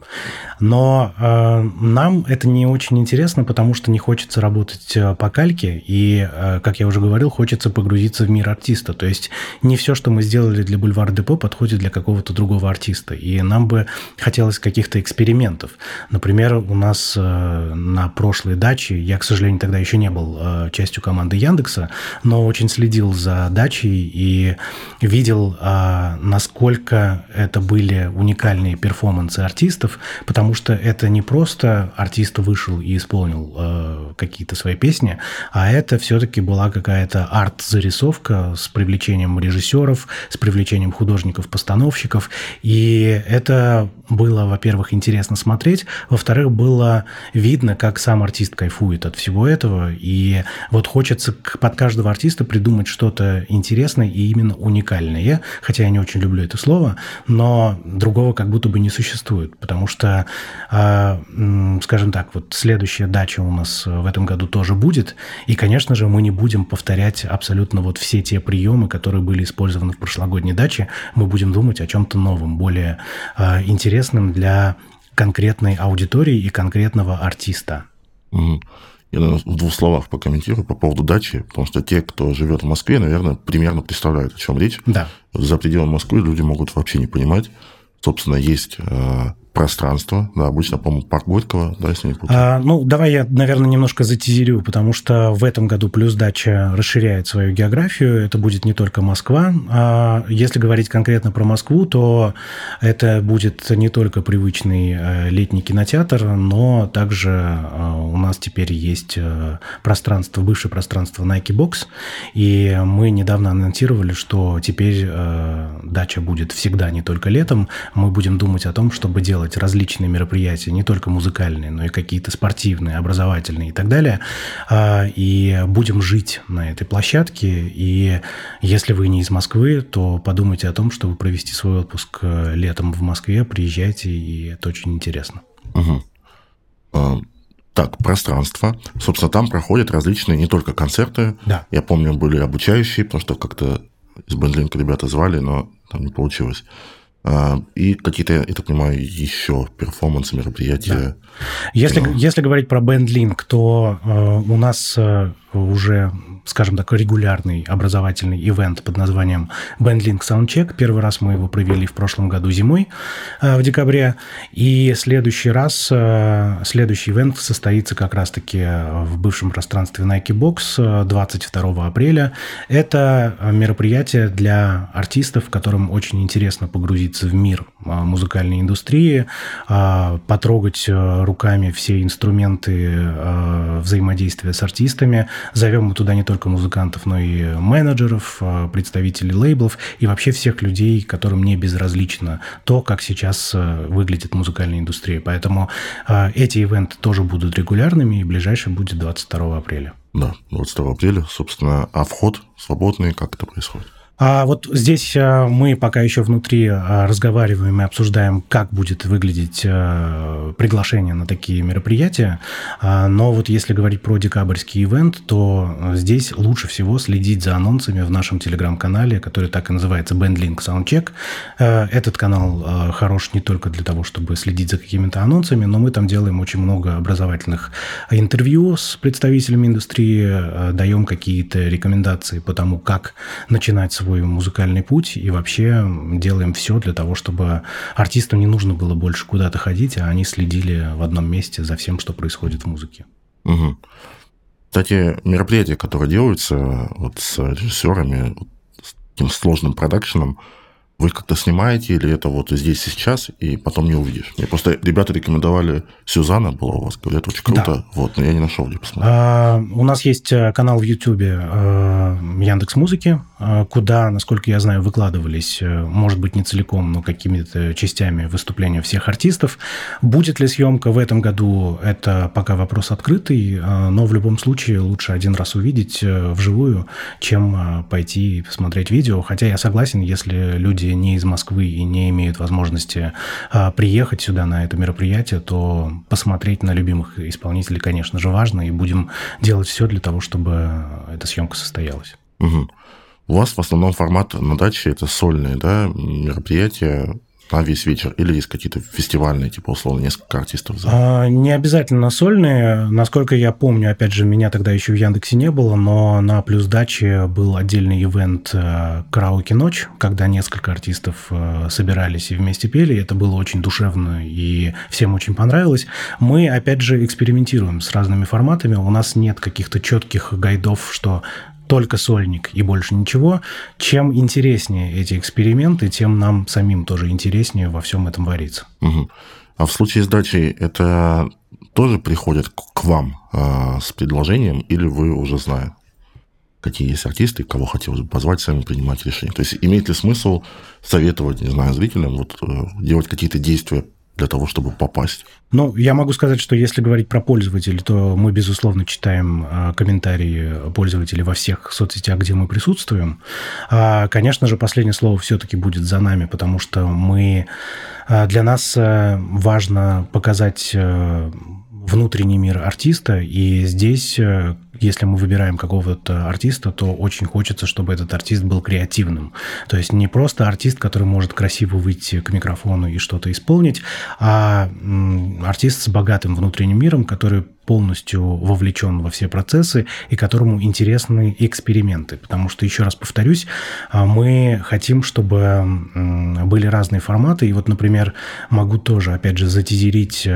Но э, нам это не очень интересно, потому что не хочется работать э, по кальке, и, э, как я уже говорил, хочется погрузиться в мир артиста. То есть не все, что мы сделали для Бульвар Депо, подходит для какого-то другого артиста. И нам бы хотелось каких-то экспериментов. Например, у нас э, на прошлой даче, я, к сожалению, тогда еще не был э, частью команды Яндекса, но очень следил за дачей и видел, э, насколько это были уникальные перформансы артистов, потому что это не просто артист вышел и исполнил э, какие-то свои песни, а это все-таки была какая-то арт-зарисовка с привлечением режиссеров, с привлечением художников-постановщиков, и это было, во-первых, интересно смотреть, во-вторых, было видно, как сам артист кайфует от всего этого, и вот хочется под каждого артиста придумать что-то интересное и именно уникальное, хотя я не очень люблю это слово, но другого как будто бы не существует, потому что, а, скажем так, вот следующая дача у нас в этом году тоже будет, и, конечно же, мы не будем повторять абсолютно вот все те приемы, которые были использованы в прошлогодней даче, мы будем думать о чем-то новом, более а, интересном для конкретной аудитории и конкретного артиста. Я наверное, в двух словах прокомментирую по поводу дачи, потому что те, кто живет в Москве, наверное, примерно представляют, о чем речь. Да. За пределами Москвы люди могут вообще не понимать. Собственно, есть э, пространство, да, обычно, по-моему, парк Горького, да, если не путаю. А, ну, давай я, наверное, немножко затизерю, потому что в этом году плюс дача расширяет свою географию, это будет не только Москва. А если говорить конкретно про Москву, то это будет не только привычный э, летний кинотеатр, но также э, у нас теперь есть э, пространство, бывшее пространство Nike Box, и мы недавно анонсировали, что теперь дача будет всегда не только летом, мы будем думать о том, чтобы делать различные мероприятия, не только музыкальные, но и какие-то спортивные, образовательные и так далее. А, и будем жить на этой площадке. И если вы не из Москвы, то подумайте о том, чтобы провести свой отпуск э, летом в Москве. Приезжайте, и это очень интересно. Угу. Так, пространство. Собственно, там проходят различные не только концерты. Да. Я помню, были обучающие, потому что как-то из Бендлинка ребята звали, но там не получилось. А, и какие-то, я так понимаю, еще перформансы, мероприятия. Да. Если, если говорить про BandLink, то э, у нас э, уже, скажем так, регулярный образовательный ивент под названием BandLink Soundcheck. Первый раз мы его провели в прошлом году зимой, э, в декабре. И следующий раз, э, следующий ивент состоится как раз-таки в бывшем пространстве Nike Box 22 апреля. Это мероприятие для артистов, которым очень интересно погрузиться в мир э, музыкальной индустрии, потрогать руками все инструменты взаимодействия с артистами – Зовем мы туда не только музыкантов, но и менеджеров, а, представителей лейблов и вообще всех людей, которым не безразлично то, как сейчас а, выглядит музыкальная индустрия. Поэтому а, эти ивенты тоже будут регулярными, и ближайший будет 22 апреля. Да, 22 апреля, собственно, а вход свободный, как это происходит? А вот здесь а, мы пока еще внутри а, разговариваем и обсуждаем, как будет выглядеть а, приглашение на такие мероприятия. Но вот если говорить про декабрьский ивент, то здесь лучше всего следить за анонсами в нашем телеграм-канале, который так и называется Bandlink Soundcheck. Этот канал хорош не только для того, чтобы следить за какими-то анонсами, но мы там делаем очень много образовательных интервью с представителями индустрии, даем какие-то рекомендации по тому, как начинать свой свой музыкальный путь и вообще делаем все для того, чтобы артистам не нужно было больше куда-то ходить, а они следили в одном месте за всем, что происходит в музыке. Угу. Кстати, мероприятия, которые делаются вот с режиссерами, с таким сложным продакшеном, вы как-то снимаете, или это вот здесь и сейчас, и потом не увидишь? Мне просто ребята рекомендовали, Сюзанна была у вас, говорят, очень круто, да. вот, но я не нашел, где посмотреть. А, у нас есть э, канал в Ютубе а, Яндекс Музыки, а, куда, насколько я знаю, выкладывались, э, может быть, не целиком, но какими-то частями выступления всех артистов. Будет ли съемка в этом году, это пока вопрос открытый, но в любом случае лучше один раз увидеть э, вживую, чем пойти и посмотреть видео, хотя я согласен, если люди не из Москвы и не имеют возможности а, приехать сюда на это мероприятие, то посмотреть на любимых исполнителей, конечно же, важно, и будем делать все для того, чтобы эта съемка состоялась. Угу. У вас в основном формат на даче это сольные да, мероприятия, на весь вечер? Или есть какие-то фестивальные, типа, условно, несколько артистов? За... А, не обязательно сольные. Насколько я помню, опять же, меня тогда еще в Яндексе не было, но на Плюс Даче был отдельный ивент э, «Караоке ночь», когда несколько артистов э, собирались и вместе пели. Это было очень душевно и всем очень понравилось. Мы, опять же, экспериментируем с разными форматами. У нас нет каких-то четких гайдов, что только сольник и больше ничего. Чем интереснее эти эксперименты, тем нам самим тоже интереснее во всем этом вариться. Угу. А в случае с дачей это тоже приходят к вам э, с предложением, или вы уже знаете, какие есть артисты, кого хотелось бы позвать, сами принимать решение? То есть имеет ли смысл советовать, не знаю, зрителям вот, э, делать какие-то действия для того, чтобы попасть? Ну, я могу сказать, что если говорить про пользователей, то мы, безусловно, читаем а, комментарии пользователей во всех соцсетях, где мы присутствуем. А, конечно же, последнее слово все-таки будет за нами, потому что мы... А, для нас важно показать внутренний мир артиста, и здесь, э, если мы выбираем какого-то артиста, то очень хочется, чтобы этот артист был креативным. То есть не просто артист, который может красиво выйти к микрофону и что-то исполнить, а артист с богатым внутренним миром, который полностью вовлечен во все процессы и которому интересны эксперименты. Потому что, еще раз повторюсь, а, мы хотим, чтобы были разные форматы. И вот, например, могу тоже, опять же, затизерить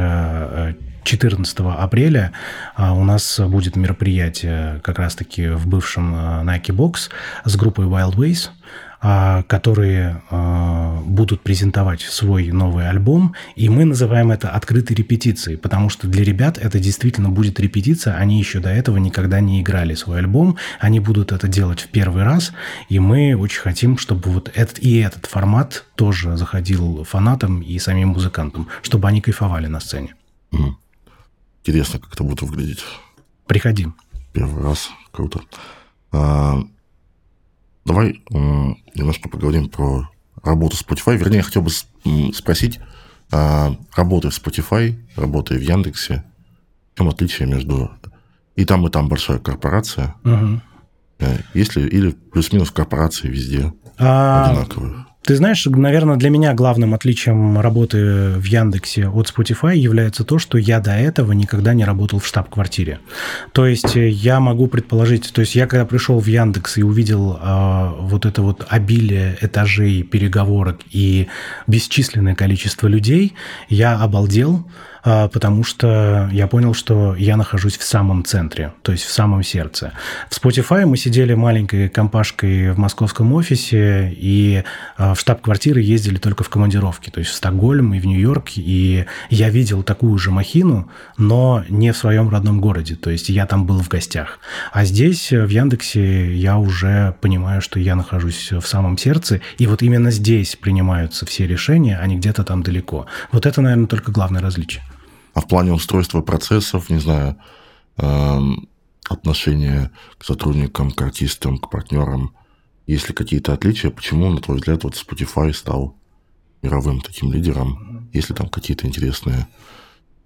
14 э, апреля а, у нас будет мероприятие как раз-таки в бывшем э, Nike Box с группой Wild Ways – а, которые а, будут презентовать свой новый альбом, и мы называем это открытой репетицией, потому что для ребят это действительно будет репетиция, они еще до этого никогда не играли свой альбом, они будут это делать в первый раз, и мы очень хотим, чтобы вот этот и этот формат тоже заходил фанатам и самим музыкантам, чтобы они кайфовали на сцене. Интересно, как это будет выглядеть. Приходи. Первый раз. Круто. А, Давай немножко поговорим про работу Spotify. Вернее, я хотел бы спросить, а, работая в Spotify, работая в Яндексе, в чем отличие между... И там, и там большая корпорация. Угу. Есть ли, или плюс-минус корпорации везде а... одинаковые? Ты знаешь, наверное, для меня главным отличием работы в Яндексе от Spotify является то, что я до этого никогда не работал в штаб-квартире. То есть э, я могу предположить, то есть я когда пришел в Яндекс и увидел э, вот это вот обилие этажей, переговорок и бесчисленное количество людей, я обалдел. А, потому что я понял, что я нахожусь в самом центре, то есть в самом сердце. В Spotify мы сидели маленькой компашкой в московском офисе, и а, в штаб-квартиры ездили только в командировки, то есть в Стокгольм и в Нью-Йорк, и я видел такую же махину, но не в своем родном городе, то есть я там был в гостях. А здесь, в Яндексе, я уже понимаю, что я нахожусь в самом сердце, и вот именно здесь принимаются все решения, а не где-то там далеко. Вот это, наверное, только главное различие. А в плане устройства процессов, не знаю, эм, отношения к сотрудникам, к артистам, к партнерам, есть ли какие-то отличия? Почему, на твой взгляд, вот Spotify стал мировым таким лидером? Есть ли там какие-то интересные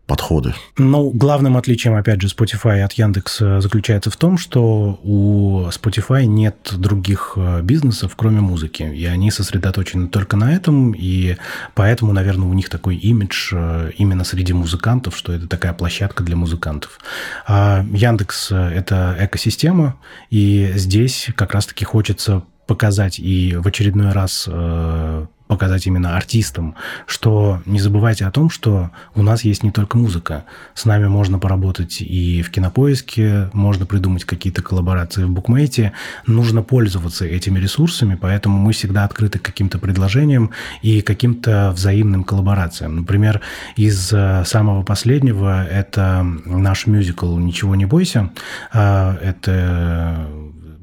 подходы. Ну, главным отличием, опять же, Spotify от Яндекса заключается в том, что у Spotify нет других э, бизнесов, кроме музыки, и они сосредоточены только на этом, и поэтому, наверное, у них такой имидж э, именно среди музыкантов, что это такая площадка для музыкантов. А Яндекс – это экосистема, и здесь как раз-таки хочется показать и в очередной раз э, показать именно артистам, что не забывайте о том, что у нас есть не только музыка. С нами можно поработать и в кинопоиске, можно придумать какие-то коллаборации в букмейте. Нужно пользоваться этими ресурсами, поэтому мы всегда открыты к каким-то предложениям и каким-то взаимным коллаборациям. Например, из э, самого последнего это наш мюзикл «Ничего не бойся». А, это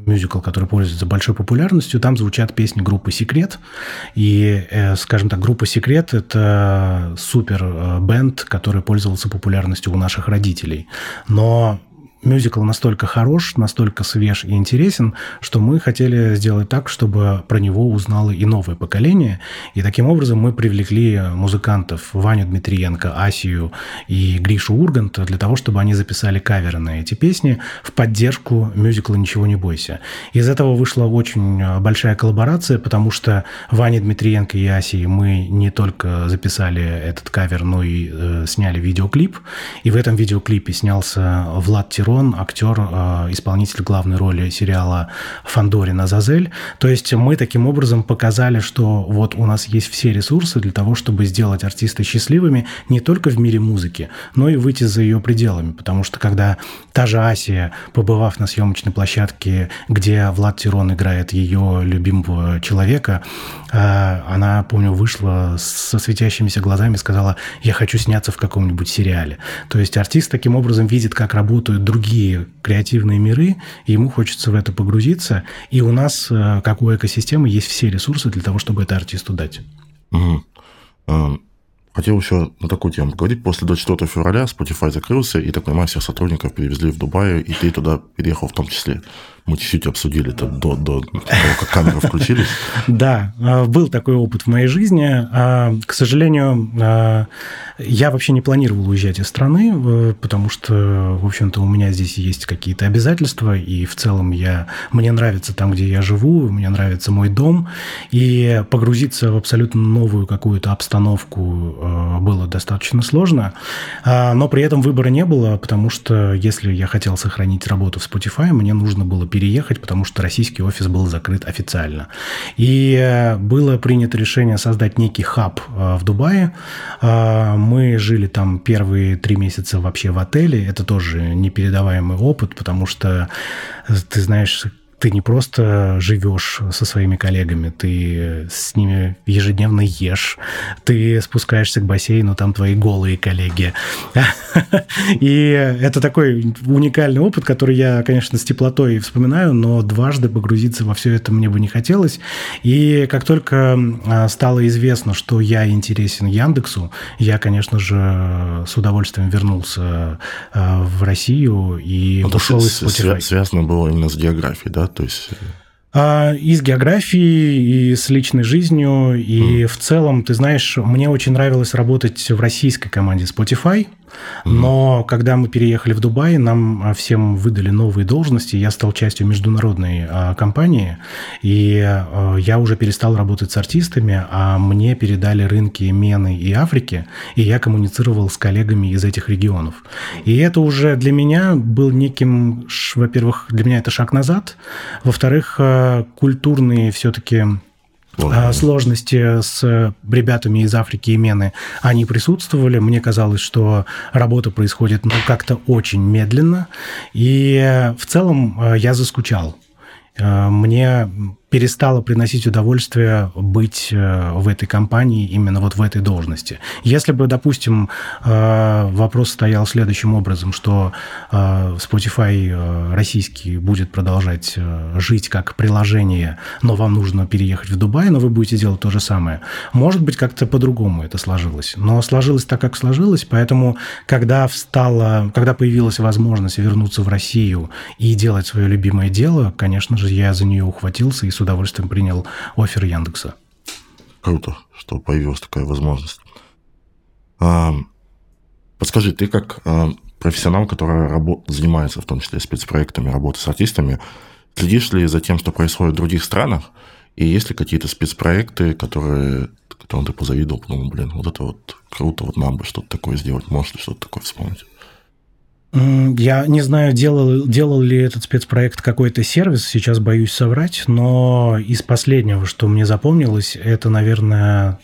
мюзикл, который пользуется большой популярностью, там звучат песни группы «Секрет». И, э, скажем так, группа «Секрет» — это супер э, бенд, который пользовался популярностью у наших родителей. Но мюзикл настолько хорош, настолько свеж и интересен, что мы хотели сделать так, чтобы про него узнало и новое поколение. И таким образом мы привлекли музыкантов Ваню Дмитриенко, Асию и Гришу Урганта для того, чтобы они записали каверы на эти песни в поддержку мюзикла «Ничего не бойся». Из этого вышла очень большая коллаборация, потому что Ваня Дмитриенко и Асии мы не только записали этот кавер, но и э, сняли видеоклип. И в этом видеоклипе снялся Влад Тиро, Антон, актер, э, исполнитель главной роли сериала «Фандорин Азазель». То есть мы таким образом показали, что вот у нас есть все ресурсы для того, чтобы сделать артиста счастливыми не только в мире музыки, но и выйти за ее пределами. Потому что когда та же Асия, побывав на съемочной площадке, где Влад Тирон играет ее любимого человека, она, помню, вышла со светящимися глазами и сказала, я хочу сняться в каком-нибудь сериале. То есть артист таким образом видит, как работают другие креативные миры, ему хочется в это погрузиться. И у нас, э, как у экосистемы, есть все ресурсы для того, чтобы это артисту дать. Угу. Хотел еще на такую тему поговорить. После 24 февраля Spotify закрылся, и, так понимаю, всех сотрудников перевезли в Дубай, и ты туда переехал в том числе. Мы чуть-чуть обсудили это до, до того, как камеры включились. Да, а, был такой опыт в моей жизни. А, к сожалению, а, я вообще не планировал уезжать из страны, потому что, в общем-то, у меня здесь есть какие-то обязательства, и в целом я, мне нравится там, где я живу, мне нравится мой дом, и погрузиться в абсолютно новую какую-то обстановку было достаточно сложно, но при этом выбора не было, потому что если я хотел сохранить работу в Spotify, мне нужно было переехать, потому что российский офис был закрыт официально. И э, было принято решение создать некий хаб в Дубае, мы жили там первые три месяца вообще в отеле. Это тоже непередаваемый опыт, потому что, ты знаешь, ты не просто живешь со своими коллегами, ты с ними ежедневно ешь, ты спускаешься к бассейну, там твои голые коллеги. И это такой уникальный опыт, который я, конечно, с теплотой вспоминаю, но дважды погрузиться во все это мне бы не хотелось. И как только а, стало известно, что я интересен Яндексу, я, конечно же, с удовольствием вернулся а, в Россию и ну, ушел из Spotify. Связано было именно с географией, да? То есть э, а, и с географией, и с личной жизнью, и mm. в целом, ты знаешь, мне очень нравилось работать в российской команде Spotify. Но когда мы переехали в Дубай, нам а, всем выдали новые должности. Я стал частью международной а, компании, и а, я уже перестал работать с артистами, а мне передали рынки Мены и Африки, и я коммуницировал с коллегами из этих регионов. И это уже для меня был неким, во-первых, для меня это шаг назад, во-вторых, культурные все-таки Сложно. Сложности с ребятами из Африки и Мены, они присутствовали. Мне казалось, что работа происходит ну, как-то очень медленно. И в целом э, я заскучал. Э, мне перестало приносить удовольствие быть э, в этой компании именно вот в этой должности. Если бы, допустим, э, вопрос стоял следующим образом, что э, Spotify российский будет продолжать жить как приложение, но вам нужно переехать в Дубай, но вы будете делать то же самое. Может быть, как-то по-другому это сложилось. Но сложилось так, как сложилось, поэтому, когда встала, когда появилась возможность вернуться в Россию и делать свое любимое дело, конечно же, я за нее ухватился и с удовольствием принял офер Яндекса. Круто, что появилась такая возможность. А, подскажи, ты как а, профессионал, который работ, занимается в том числе спецпроектами, работы с артистами, следишь ли за тем, что происходит в других странах? И есть ли какие-то спецпроекты, которые, которым ты позавидовал, подумал, блин, вот это вот круто, вот нам бы что-то такое сделать, можешь ли что-то такое вспомнить? Я не знаю, делал, делал ли этот спецпроект какой-то сервис, сейчас боюсь соврать, но из последнего, что мне запомнилось, это, наверное,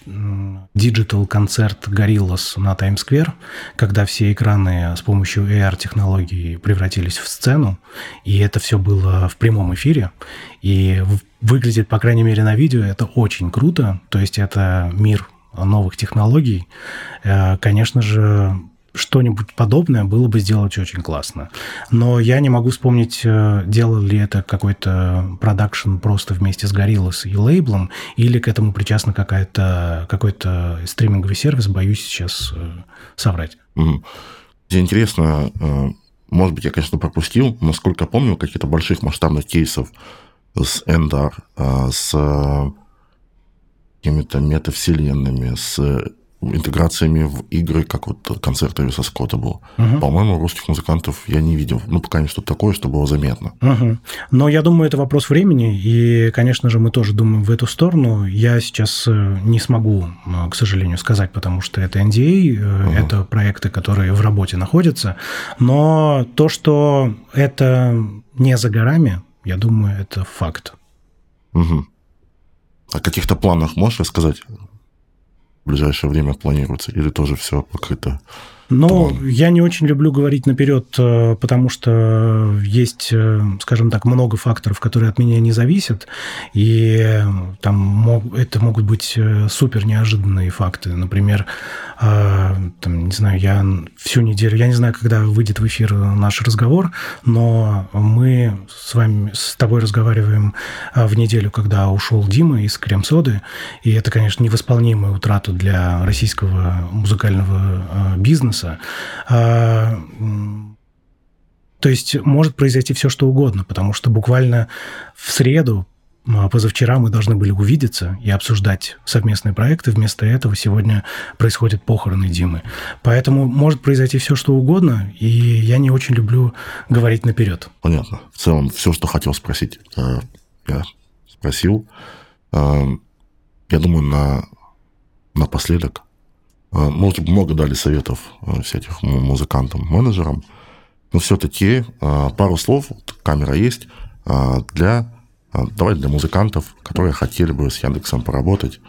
диджитал-концерт Gorillaz на Times Square, когда все экраны с помощью AR-технологий превратились в сцену, и это все было в прямом эфире, и выглядит, по крайней мере, на видео, это очень круто, то есть это мир новых технологий. Э, конечно же, что-нибудь подобное было бы сделать очень классно. Но я не могу вспомнить, э, делал ли это какой-то продакшн просто вместе с Gorillaz и лейблом, или к этому причастна какая-то, какой-то стриминговый сервис, боюсь сейчас э, соврать. Интересно, э, может быть, я, конечно, пропустил, насколько помню, каких-то больших масштабных кейсов с Эндar, с какими-то метавселенными, с интеграциями в игры, как вот концерт Эвиса Скотта был. Угу. По-моему, русских музыкантов я не видел. Ну, пока не что-то такое, что было заметно. Угу. Но я думаю, это вопрос времени, и, конечно же, мы тоже думаем в эту сторону. Я сейчас э, не смогу, э, к сожалению, сказать, потому что это NDA, угу. это проекты, которые в работе находятся. Но то, что это не за горами, я думаю, это факт. Угу. О каких-то планах можешь рассказать? В ближайшее время планируется? Или тоже все покрыто? Ну, я не очень люблю говорить наперед, э, потому что есть, э, скажем так, много факторов, которые от меня не зависят, и э, там это могут быть супер неожиданные факты. Например, там, не знаю, я всю неделю, я не знаю, когда выйдет в эфир наш разговор, но мы с вами, с тобой разговариваем в неделю, когда ушел Дима из Крем-соды, и это, конечно, невосполнимая утрата для российского музыкального бизнеса, бизнеса. То есть может произойти все, что угодно, потому что буквально в среду а позавчера мы должны были увидеться и обсуждать совместные проекты. Вместо этого сегодня происходят похороны Димы. Поэтому может произойти все, что угодно, и я не очень люблю говорить наперед. Понятно. В целом, все, что хотел спросить, э, я спросил. Э, я думаю, на, напоследок мы уже много дали советов всяких музыкантам, менеджерам, но все-таки пару слов, камера есть, для а, давай для музыкантов, которые хотели бы с Яндексом поработать,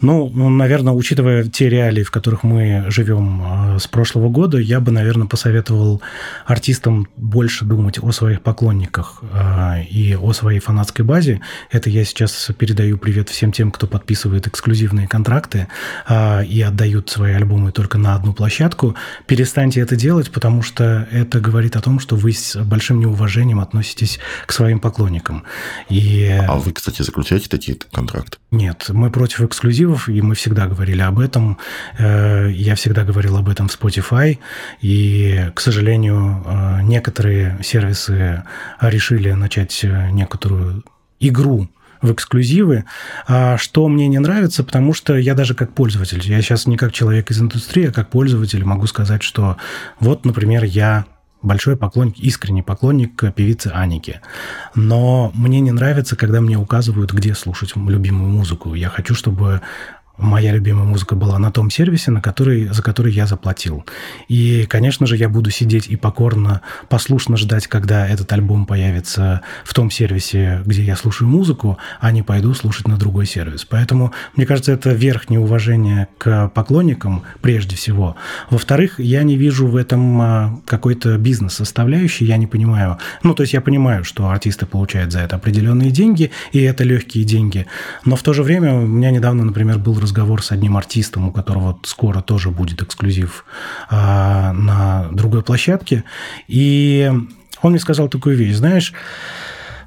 ну, наверное, учитывая те реалии, в которых мы живем а, с прошлого года, я бы, наверное, посоветовал артистам больше думать о своих поклонниках а, и о своей фанатской базе. Это я сейчас передаю привет всем тем, кто подписывает эксклюзивные контракты а, и отдают свои альбомы только на одну площадку. Перестаньте это делать, потому что это говорит о том, что вы с большим неуважением относитесь к своим поклонникам. И... А вы, кстати, заключаете такие контракты? Нет, мы против эксклюзивных эксклюзивов, и мы всегда говорили об этом. Э, я всегда говорил об этом в Spotify, и, к сожалению, э, некоторые сервисы решили начать э, некоторую игру в эксклюзивы, а что мне не нравится, потому что я даже как пользователь, я сейчас не как человек из индустрии, а как пользователь могу сказать, что вот, например, я большой поклонник, искренний поклонник певицы Аники. Но мне не нравится, когда мне указывают, где слушать любимую музыку. Я хочу, чтобы моя любимая музыка была на том сервисе, на который, за который я заплатил. И, конечно же, я буду сидеть и покорно, послушно ждать, когда этот альбом появится в том сервисе, где я слушаю музыку, а не пойду слушать на другой сервис. Поэтому, мне кажется, это верхнее уважение к поклонникам прежде всего. Во-вторых, я не вижу в этом а, какой-то бизнес-составляющей, я не понимаю. Ну, то есть я понимаю, что артисты получают за это определенные деньги, и это легкие деньги. Но в то же время у меня недавно, например, был разговор с одним артистом, у которого скоро тоже будет эксклюзив а, на другой площадке. И он мне сказал такую вещь, знаешь,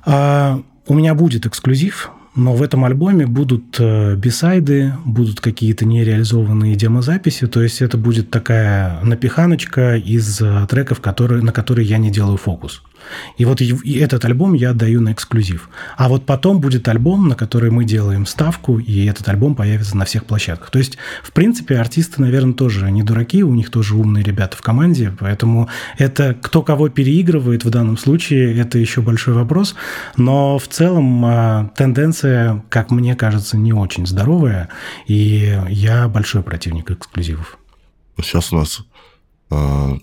а, у меня будет эксклюзив, но в этом альбоме будут э, бисайды, будут какие-то нереализованные демозаписи, то есть это будет такая напиханочка из э, треков, которые, на которые я не делаю фокус. И вот и этот альбом я отдаю на эксклюзив. А вот потом будет альбом, на который мы делаем ставку, и этот альбом появится на всех площадках. То есть, в принципе, артисты, наверное, тоже не дураки, у них тоже умные ребята в команде, поэтому это кто кого переигрывает в данном случае, это еще большой вопрос. Но в целом а, тенденция, как мне кажется, не очень здоровая, и я большой противник эксклюзивов. Сейчас у нас а,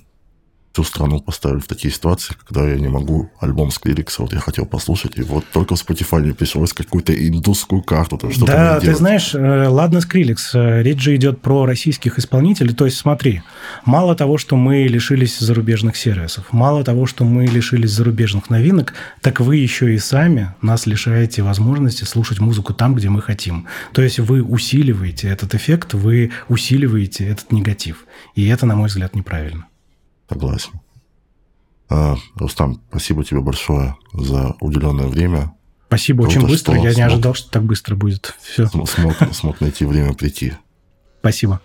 всю страну поставили в такие ситуации, когда я не могу альбом Skrillex, вот я хотел послушать, и вот только в Spotify мне пришлось какую-то индусскую карту, там что-то Да, ты знаешь, э, ладно Skrillex, э, речь же идет про российских исполнителей, то есть смотри, мало того, что мы лишились зарубежных сервисов, мало того, что мы лишились зарубежных новинок, так вы еще и сами нас лишаете возможности слушать музыку там, где мы хотим. То есть вы усиливаете этот эффект, вы усиливаете этот негатив. И это, на мой взгляд, неправильно. Согласен. А, Рустам, спасибо тебе большое за уделенное время. Спасибо, Круто, очень быстро. Я смог, не ожидал, что так быстро будет. Все. Смог, смог найти время прийти. Спасибо.